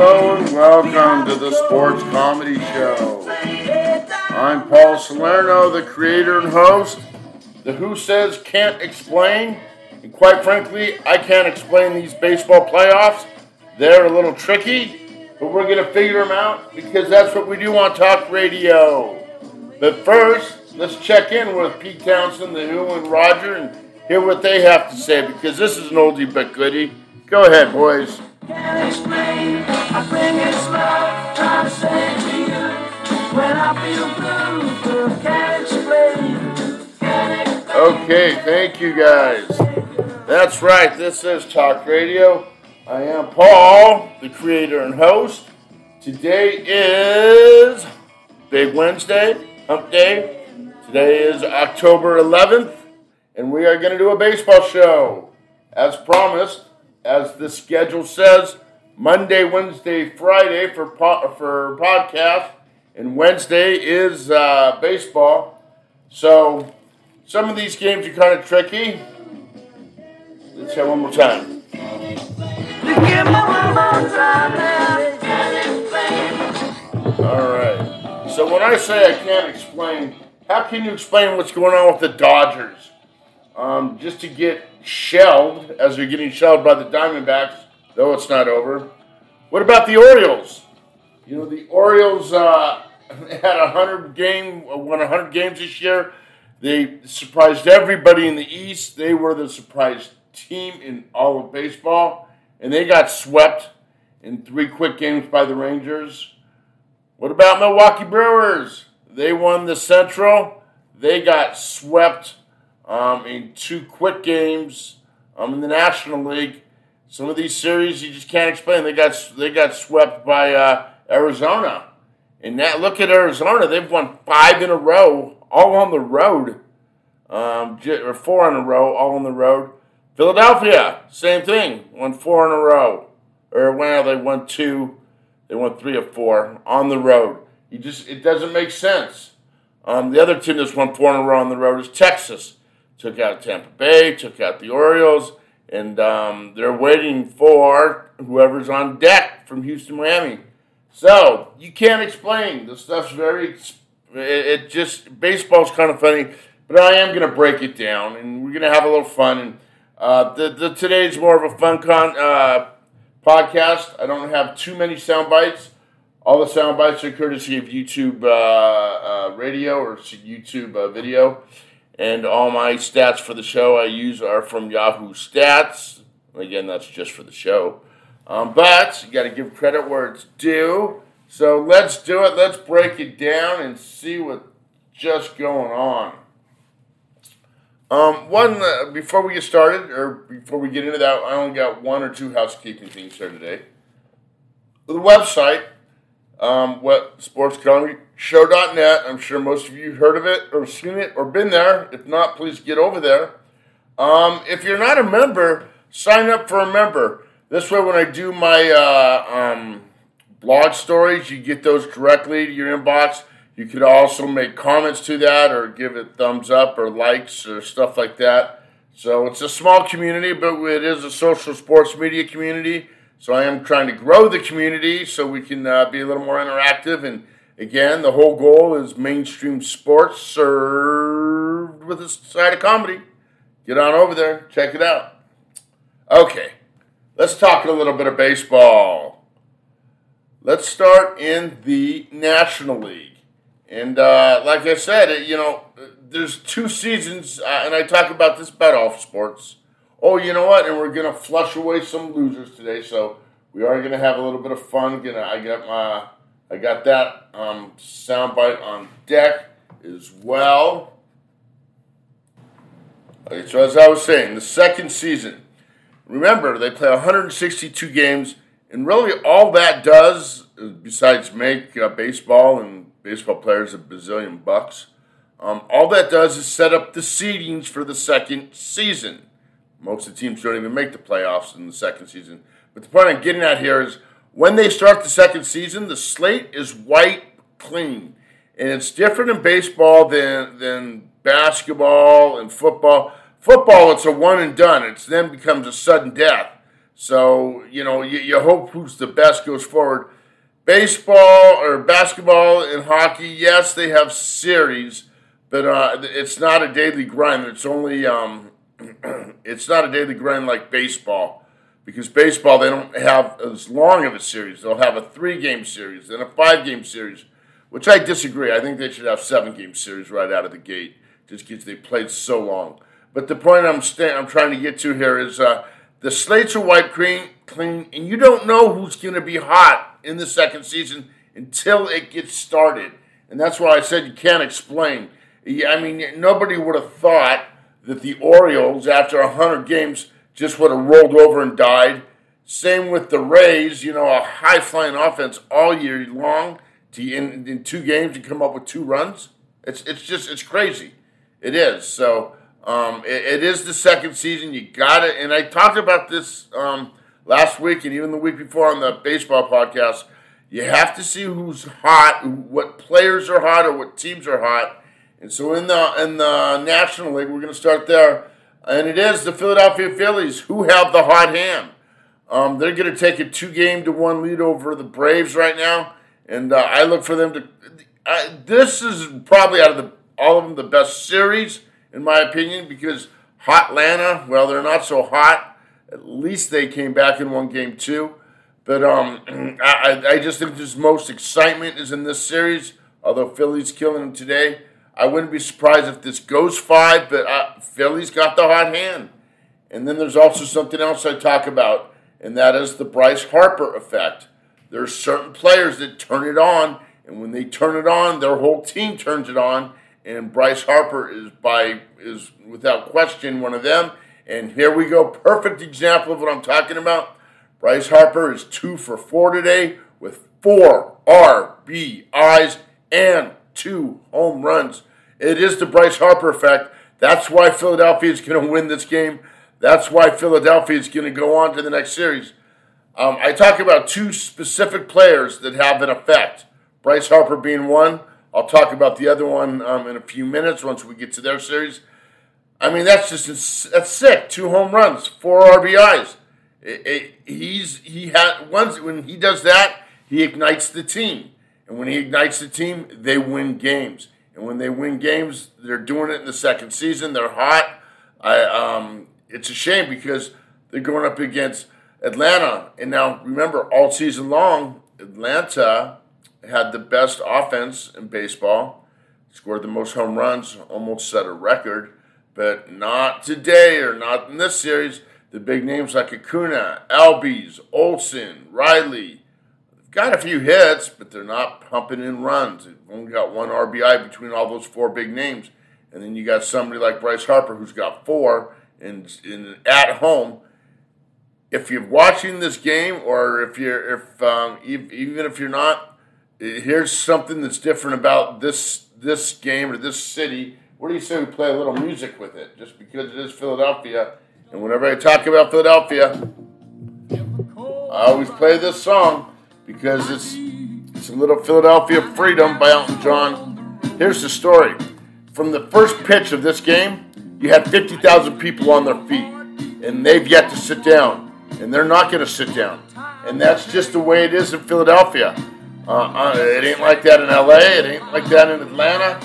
Hello and welcome to the Sports Comedy Show. I'm Paul Salerno, the creator and host. The Who Says Can't Explain. And quite frankly, I can't explain these baseball playoffs. They're a little tricky, but we're going to figure them out because that's what we do on talk radio. But first, let's check in with Pete Townshend, The Who, and Roger and hear what they have to say because this is an oldie but goodie. Go ahead, boys. Can't explain. To say to you when I feel blue. Okay, thank you guys. That's right, this is Talk Radio. I am Paul, the creator and host. Today is Big Wednesday, Hump Day. Today is October 11th, and we are going to do a baseball show. As promised, as the schedule says, Monday, Wednesday, Friday for, po- for podcast, and Wednesday is uh, baseball. So some of these games are kind of tricky. Let's have one more time. All right. So when I say I can't explain, how can you explain what's going on with the Dodgers? Um, just to get shelled as they're getting shelled by the Diamondbacks, though it's not over. What about the Orioles? You know the Orioles uh, had a hundred game, won hundred games this year. They surprised everybody in the East. They were the surprise team in all of baseball, and they got swept in three quick games by the Rangers. What about Milwaukee Brewers? They won the Central. They got swept um, in two quick games um, in the National League. Some of these series you just can't explain. They got they got swept by uh, Arizona. And that look at Arizona. They've won five in a row, all on the road. Um, or four in a row, all on the road. Philadelphia, same thing, won four in a row. Or well, they won two. They won three or four on the road. You just it doesn't make sense. Um, the other team that's won four in a row on the road is Texas. Took out Tampa Bay, took out the Orioles, and um, they're waiting for whoever's on deck from Houston, Miami. So you can't explain. The stuff's very. It, it just baseball's kind of funny, but I am going to break it down, and we're going to have a little fun. And uh, the, the today's more of a fun con uh, podcast. I don't have too many sound bites. All the sound bites are courtesy of YouTube uh, uh, radio or YouTube uh, video. And all my stats for the show I use are from Yahoo Stats. Again, that's just for the show. Um, but you got to give credit where it's due. So let's do it. Let's break it down and see what's just going on. Um, one uh, before we get started, or before we get into that, I only got one or two housekeeping things here today. The website, um, what sportscomedyshow.net. I'm sure most of you heard of it or seen it or been there. If not, please get over there. Um, if you're not a member, sign up for a member. This way, when I do my uh, um, blog stories, you get those directly to your inbox. You could also make comments to that or give it thumbs up or likes or stuff like that. So it's a small community, but it is a social sports media community. So I am trying to grow the community so we can uh, be a little more interactive. And again, the whole goal is mainstream sports served with a side of comedy. Get on over there, check it out. Okay, let's talk a little bit of baseball. Let's start in the National League. And uh, like I said, you know, there's two seasons, uh, and I talk about this about all sports. Oh, you know what? And we're gonna flush away some losers today, so we are gonna have a little bit of fun. Gonna, I got my, I got that um, soundbite on deck as well. Okay, so as I was saying, the second season. Remember, they play 162 games, and really all that does, besides make uh, baseball and baseball players a bazillion bucks, um, all that does is set up the seedings for the second season. Most of the teams don't even make the playoffs in the second season. But the point I'm getting at here is when they start the second season, the slate is white clean. And it's different in baseball than, than basketball and football. Football, it's a one and done. It then becomes a sudden death. So, you know, you, you hope who's the best goes forward. Baseball or basketball and hockey, yes, they have series, but uh, it's not a daily grind. It's only um, it's not a daily grind like baseball because baseball they don't have as long of a series. They'll have a three game series, then a five game series, which I disagree. I think they should have seven game series right out of the gate, just because they played so long. But the point I'm I'm trying to get to here is uh, the slates are wiped clean, clean, and you don't know who's going to be hot in the second season until it gets started, and that's why I said you can't explain. I mean, nobody would have thought that the Orioles, after 100 games, just would have rolled over and died. Same with the Rays, you know, a high flying offense all year long. To in, in two games to come up with two runs, it's it's just it's crazy. It is so. Um, it, it is the second season. You got it, and I talked about this um, last week and even the week before on the baseball podcast. You have to see who's hot, what players are hot, or what teams are hot. And so in the in the National League, we're going to start there and it is the Philadelphia Phillies who have the hot hand. Um, they're going to take a two game to one lead over the Braves right now, and uh, I look for them to. Uh, this is probably out of the all of them the best series in my opinion because Hot Atlanta, well, they're not so hot. At least they came back in one game too. But um, I, I just think there's most excitement is in this series. Although Philly's killing them today, I wouldn't be surprised if this goes five, but uh, Philly's got the hot hand. And then there's also something else I talk about, and that is the Bryce Harper effect. There are certain players that turn it on, and when they turn it on, their whole team turns it on. And Bryce Harper is by is without question one of them. And here we go, perfect example of what I'm talking about. Bryce Harper is two for four today with four RBIs and two home runs. It is the Bryce Harper effect. That's why Philadelphia is going to win this game. That's why Philadelphia is going to go on to the next series. Um, I talk about two specific players that have an effect. Bryce Harper being one. I'll talk about the other one um, in a few minutes once we get to their series. I mean, that's just that's sick. Two home runs, four RBIs. It, it, he's he had once when he does that, he ignites the team, and when he ignites the team, they win games. And when they win games, they're doing it in the second season. They're hot. I, um, it's a shame because they're going up against Atlanta. And now remember, all season long, Atlanta had the best offense in baseball, scored the most home runs, almost set a record. But not today or not in this series. The big names like Acuna, Albies, Olson, Riley, got a few hits, but they're not pumping in runs. They've only got one RBI between all those four big names. And then you got somebody like Bryce Harper who's got four and, and at home. If you're watching this game, or if you're if um, even if you're not, here's something that's different about this this game or this city. What do you say we play a little music with it? Just because it is Philadelphia, and whenever I talk about Philadelphia, I always play this song because it's it's a little Philadelphia freedom by Elton John. Here's the story. From the first pitch of this game, you had 50,000 people on their feet, and they've yet to sit down, and they're not going to sit down. And that's just the way it is in Philadelphia. Uh, uh, it ain't like that in LA. It ain't like that in Atlanta.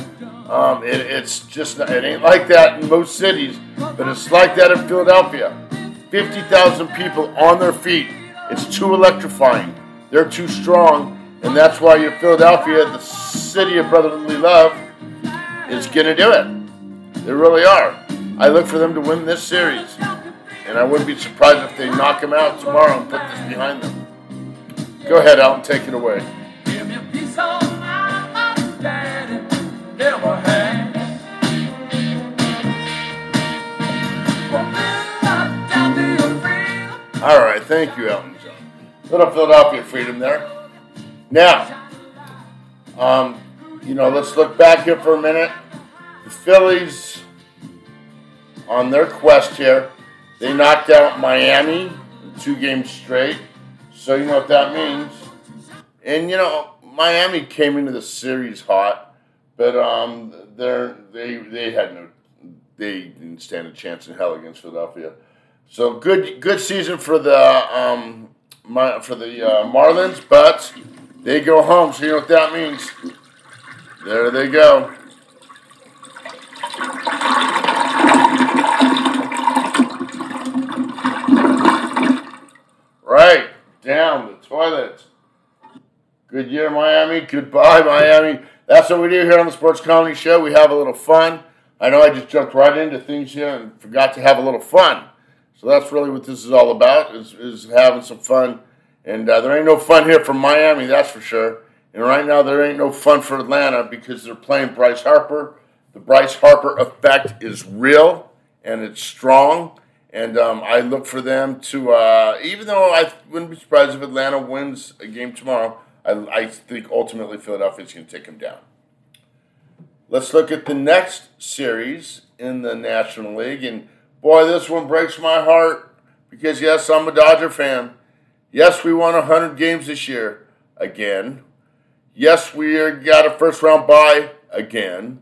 Um, it, it's just it ain't like that in most cities, but it's like that in Philadelphia. 50,000 people on their feet. It's too electrifying. They're too strong, and that's why your Philadelphia, the city of brotherly love, is going to do it. They really are. I look for them to win this series, and I wouldn't be surprised if they knock them out tomorrow and put this behind them. Go ahead, Elton, take it away. All right, thank you, Elton little Philadelphia freedom there. Now, um, you know, let's look back here for a minute. The Phillies, on their quest here, they knocked out Miami two games straight. So you know what that means. And you know, Miami came into the series hot, but um, they they they had no they didn't stand a chance in hell against Philadelphia. So good, good season for the um, my, for the uh, Marlins, but they go home. So you know what that means. There they go. Right down the toilet. Good year, Miami. Goodbye, Miami. That's what we do here on the Sports Comedy Show. We have a little fun. I know I just jumped right into things here and forgot to have a little fun. So that's really what this is all about, is, is having some fun. And uh, there ain't no fun here for Miami, that's for sure. And right now there ain't no fun for Atlanta because they're playing Bryce Harper. The Bryce Harper effect is real and it's strong. And um, I look for them to, uh, even though I wouldn't be surprised if Atlanta wins a game tomorrow, I, I think ultimately Philadelphia's going to take them down. Let's look at the next series in the National League. And boy, this one breaks my heart because, yes, I'm a Dodger fan. Yes, we won 100 games this year again. Yes, we got a first round bye again.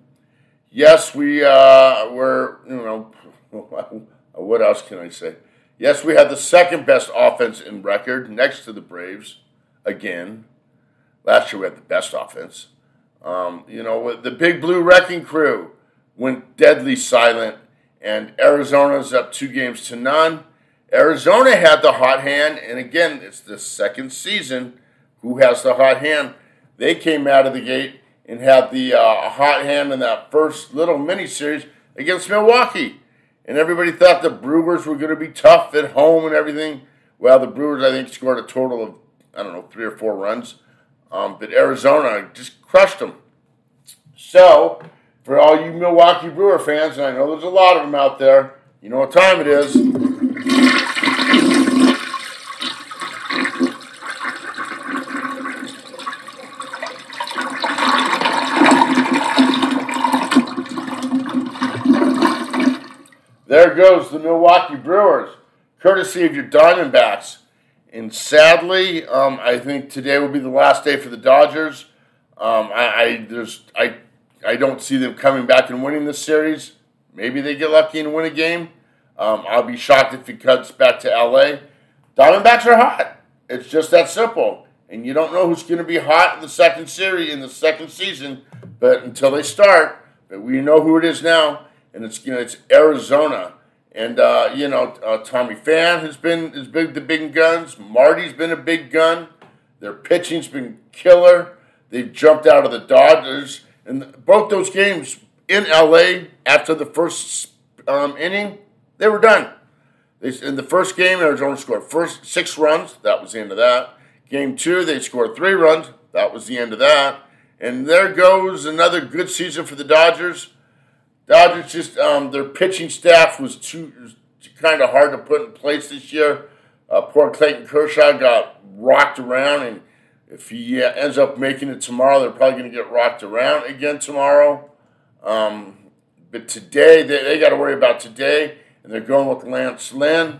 Yes, we uh, were, you know, what else can I say? Yes, we had the second best offense in record next to the Braves again. Last year we had the best offense. Um, you know, the Big Blue Wrecking Crew went deadly silent, and Arizona's up two games to none. Arizona had the hot hand, and again, it's the second season. Who has the hot hand? They came out of the gate and had the uh, hot hand in that first little mini series against Milwaukee. And everybody thought the Brewers were going to be tough at home and everything. Well, the Brewers, I think, scored a total of, I don't know, three or four runs. Um, but Arizona just crushed them. So, for all you Milwaukee Brewer fans, and I know there's a lot of them out there, you know what time it is. There goes the Milwaukee Brewers, courtesy of your Diamondbacks. And sadly, um, I think today will be the last day for the Dodgers. Um, I, I there's I I don't see them coming back and winning this series. Maybe they get lucky and win a game. Um, I'll be shocked if he cuts back to LA. Diamondbacks are hot. It's just that simple. And you don't know who's going to be hot in the second series in the second season, but until they start, but we know who it is now, and it's you know it's Arizona. And uh, you know, uh, Tommy Pham has been has been the big guns. Marte's been a big gun. Their pitching's been killer. They've jumped out of the Dodgers, and both those games in LA after the first um, inning, they were done. In the first game, Arizona scored first six runs. That was the end of that. Game two, they scored three runs. That was the end of that. And there goes another good season for the Dodgers. Dodgers just um, their pitching staff was too kind of hard to put in place this year. Uh, poor Clayton Kershaw got rocked around, and if he uh, ends up making it tomorrow, they're probably going to get rocked around again tomorrow. Um, but today, they, they got to worry about today, and they're going with Lance Lynn,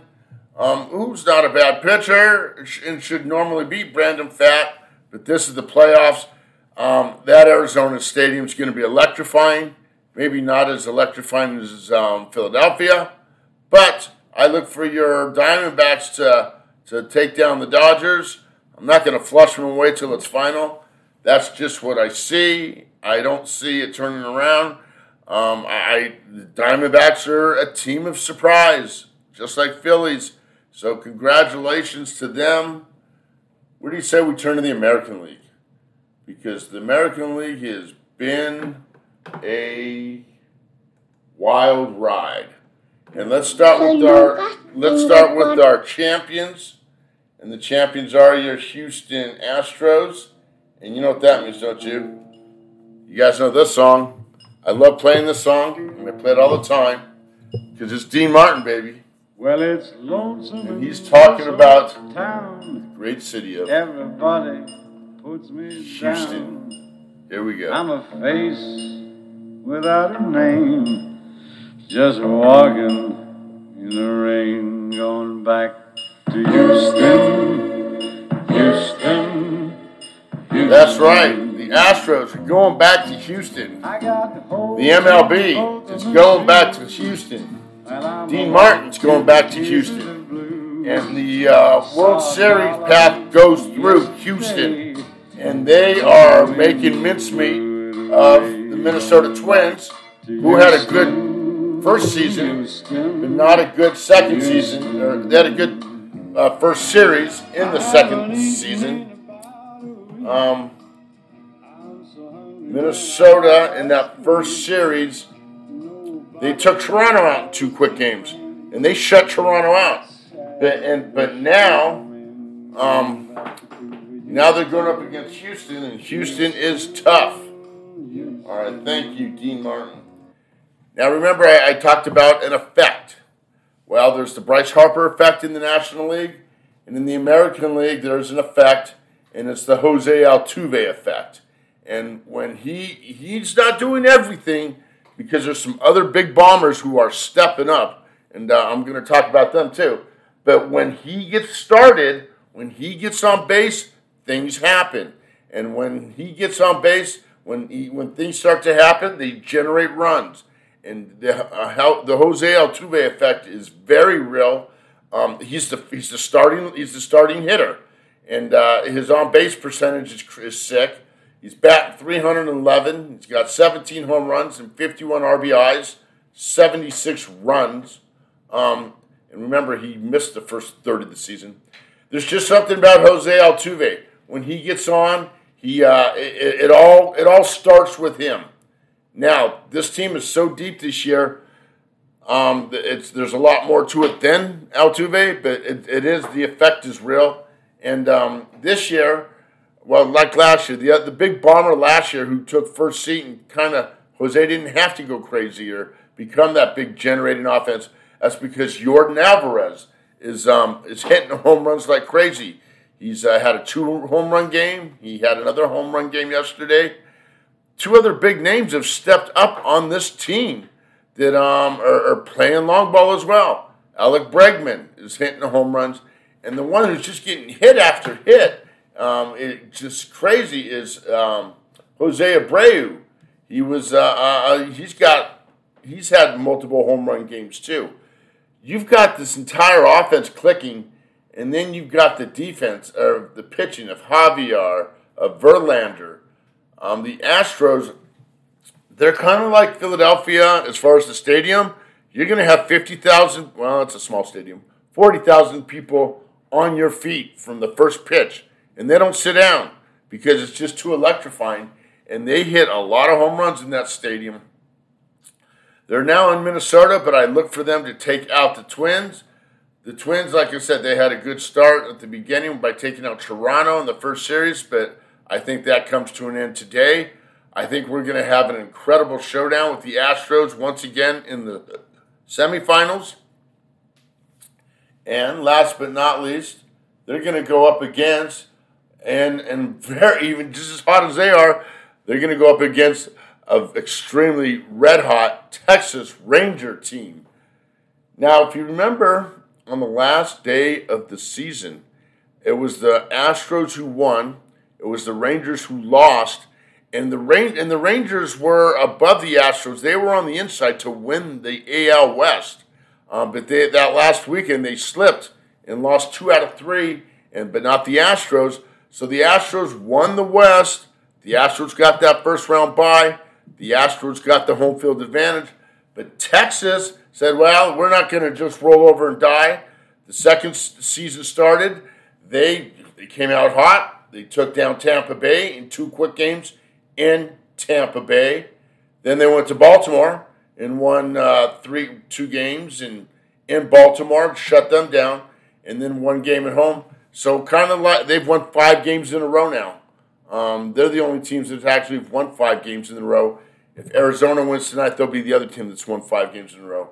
um, who's not a bad pitcher and should normally beat Brandon Pfaadt, but this is the playoffs. Um, that Arizona Stadium is going to be electrifying maybe not as electrifying as um, Philadelphia, but I look for your Diamondbacks to to take down the Dodgers. I'm not going to flush them away till it's final. That's just what I see. I don't see it turning around. Um, I the Diamondbacks are a team of surprise, just like Phillies. So congratulations to them. Where do you say we turn to the American League? Because the American League has been a wild ride. And let's start with our let's start with our champions. And the champions are your Houston Astros. And you know what that means, don't you? You guys know this song. I love playing this song, and I play it all the time. Because it's Dean Martin, baby. Well, it's lonesome. And he's talking about town. the great city of Everybody puts me Houston. down. Here we go. I'm a face without a name, just walking in the rain, going back to Houston, Houston. Houston. That's right. The Astros are going back to Houston. The The MLB is going back to Houston. Dean Martin's going back to Houston. And the uh, World Series path goes through Houston. And they are making mincemeat of the Minnesota Twins, who had a good first season, but not a good second season. Or they had a good uh, first series in the second season. Um, Minnesota in that first series, they took Toronto out in two quick games, and they shut Toronto out. But and but now, um, now they're going up against Houston, and Houston is tough. All right, thank you, Dean Martin. Now remember, I, I talked about an effect. Well, there's the Bryce Harper effect in the National League, and in the American League, there's an effect, and it's the Jose Altuve effect. And when he he's not doing everything because there's some other big bombers who are stepping up, and uh, I'm going to talk about them too. But when he gets started, when he gets on base, things happen. And when he gets on base, when he, when things start to happen, they generate runs. And the uh, how, the Jose Altuve effect is very real. Um, he's the he's the starting he's the starting hitter, and uh, his on base percentage is, is sick. He's batting 311. He's got 17 home runs and 51 RBIs, 76 runs. Um, and remember, he missed the first third of the season. There's just something about Jose Altuve. When he gets on, he uh, it, it all it all starts with him. Now, this team is so deep this year. Um, it's there's a lot more to it than Altuve, but it, it is the effect is real. And um, this year, well, like last year, the the big bomber last year who took first seat and kind of Jose didn't have to go crazy or become that big generating offense. That's because Jordan Alvarez is um, is hitting home runs like crazy. He's uh, had a two home run game. He had another home run game yesterday. Two other big names have stepped up on this team that um, are, are playing long ball as well. Alex Bregman is hitting the home runs, and the one who's just getting hit after hit, um, it just crazy is um, Jose Abreu. He was uh, uh, he's got he's had multiple home run games too. You've got this entire offense clicking, and then you've got the defense or the pitching of Javier, of Verlander. Um, the Astros they're kind of like Philadelphia as far as the stadium. You're going to have 50,000, well, it's a small stadium, 40,000 people on your feet from the first pitch. And they don't sit down because it's just too electrifying. And they hit a lot of home runs in that stadium. They're now in Minnesota, but I look for them to take out the Twins. The Twins, like I said, they had a good start at the beginning by taking out Toronto in the first series, but I think that comes to an end today. I think we're going to have an incredible showdown with the Astros once again in the semifinals. And last but not least, they're going to go up against, and and very even just as hot as they are, they're going to go up against an extremely red hot Texas Ranger team. Now, if you remember, on the last day of the season, it was the Astros who won. It was the Rangers who lost and the and the Rangers were above the Astros. They were on the inside to win the AL West, um, but they, that last weekend they slipped and lost two out of three, and but not the Astros. So the Astros won the West. The Astros got that first round bye. The Astros got the home field advantage, but Texas said, "Well, we're not going to just roll over and die." The second season started. They they came out hot. They took down Tampa Bay in two quick games in Tampa Bay. Then they went to Baltimore and won uh, three two games in in Baltimore, shut them down, and then one game at home. So kind of like they've won five games in a row now. Um, they're the only teams that actually have won five games in a row. If Arizona wins tonight, they'll be the other team that's won five games in a row.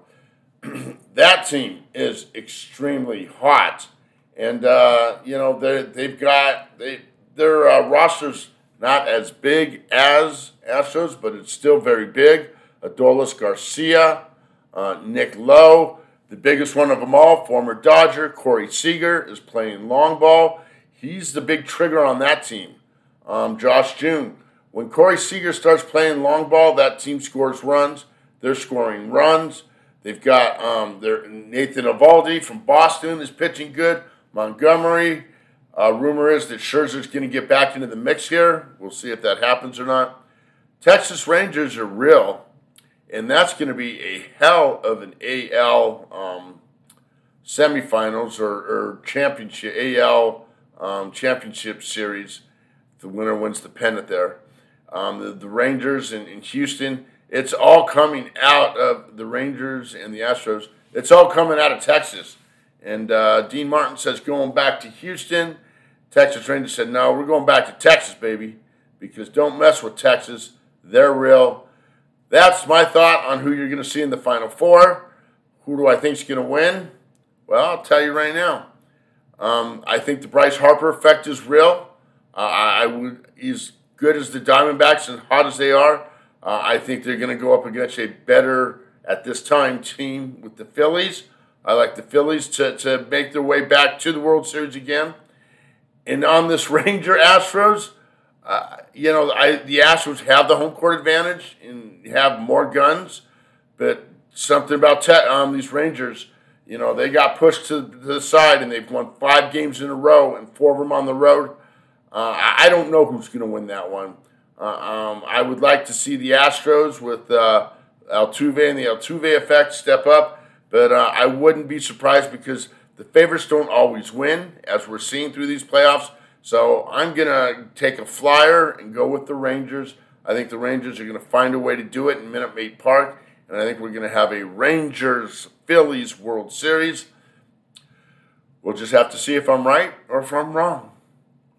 that team is extremely hot, and uh, you know they they've got they their uh, rosters not as big as Astros, but it's still very big. Adolis Garcia, uh, Nick Lowe, the biggest one of them all, former Dodger, Corey Seager, is playing long ball. He's the big trigger on that team. Um, Josh Jung. When Corey Seager starts playing long ball, that team scores runs. They're scoring runs. They've got um, their Nathan Eovaldi from Boston is pitching good. Montgomery. Uh, rumor is that Scherzer's going to get back into the mix here. We'll see if that happens or not. Texas Rangers are real, and that's going to be a hell of an AL um, semifinals or, or championship AL um, championship series. The winner wins the pennant there. Um, the, the Rangers in, in Houston. It's all coming out of the Rangers and the Astros. It's all coming out of Texas. And uh, Dean Martin says going back to Houston. Texas Rangers said, no, we're going back to Texas, baby, because don't mess with Texas. They're real. That's my thought on who you're going to see in the Final Four. Who do I think is going to win? Well, I'll tell you right now. Um, I think the Bryce Harper effect is real. Uh, I, would, he's good as the Diamondbacks and hot as they are. Uh, I think they're going to go up against a better, at this time, team with the Phillies. I like the Phillies to, to make their way back to the World Series again. And on this Ranger Astros, uh, you know, I, the Astros have the home court advantage and have more guns, but something about te- um, these Rangers, you know, they got pushed to the side and they've won five games in a row and four of them on the road. Uh, I don't know who's going to win that one. Uh, um, I would like to see the Astros with uh, Altuve and the Altuve effect step up, but uh, I wouldn't be surprised because the favorites don't always win, as we're seeing through these playoffs. So I'm going to take a flyer and go with the Rangers. I think the Rangers are going to find a way to do it in Minute Maid Park, and I think we're going to have a Rangers Phillies World Series. We'll just have to see if I'm right or if I'm wrong.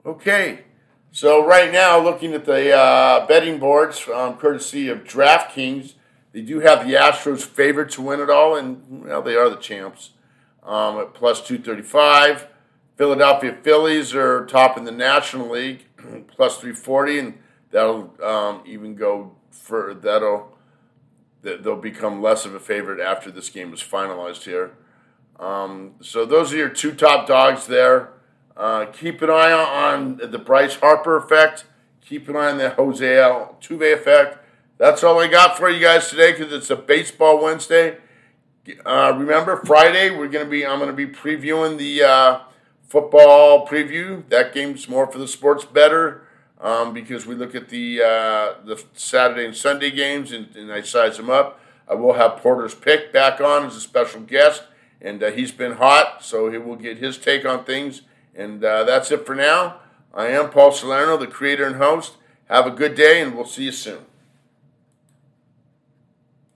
Okay. So right now, looking at the uh, betting boards, um, courtesy of DraftKings, they do have the Astros favored to win it all, and well, they are the champs um, at plus 235. Philadelphia Phillies are top in the National League, plus 340, and that'll um, even go for that'll they'll become less of a favorite after this game is finalized here. Um, so those are your two top dogs there. Uh, keep an eye on the Bryce Harper effect. Keep an eye on the Jose Altuve effect. That's all I got for you guys today because it's a baseball Wednesday. Uh, remember Friday we're gonna be I'm gonna be previewing the uh, football preview. That game's more for the sports better um, because we look at the uh, the Saturday and Sunday games and, and, I size them up. I will have Porter's pick back on as a special guest, and uh, he's been hot, so he will get his take on things and uh, that's it for now. I am Paul Salerno, the creator and host. Have a good day, and we'll see you soon.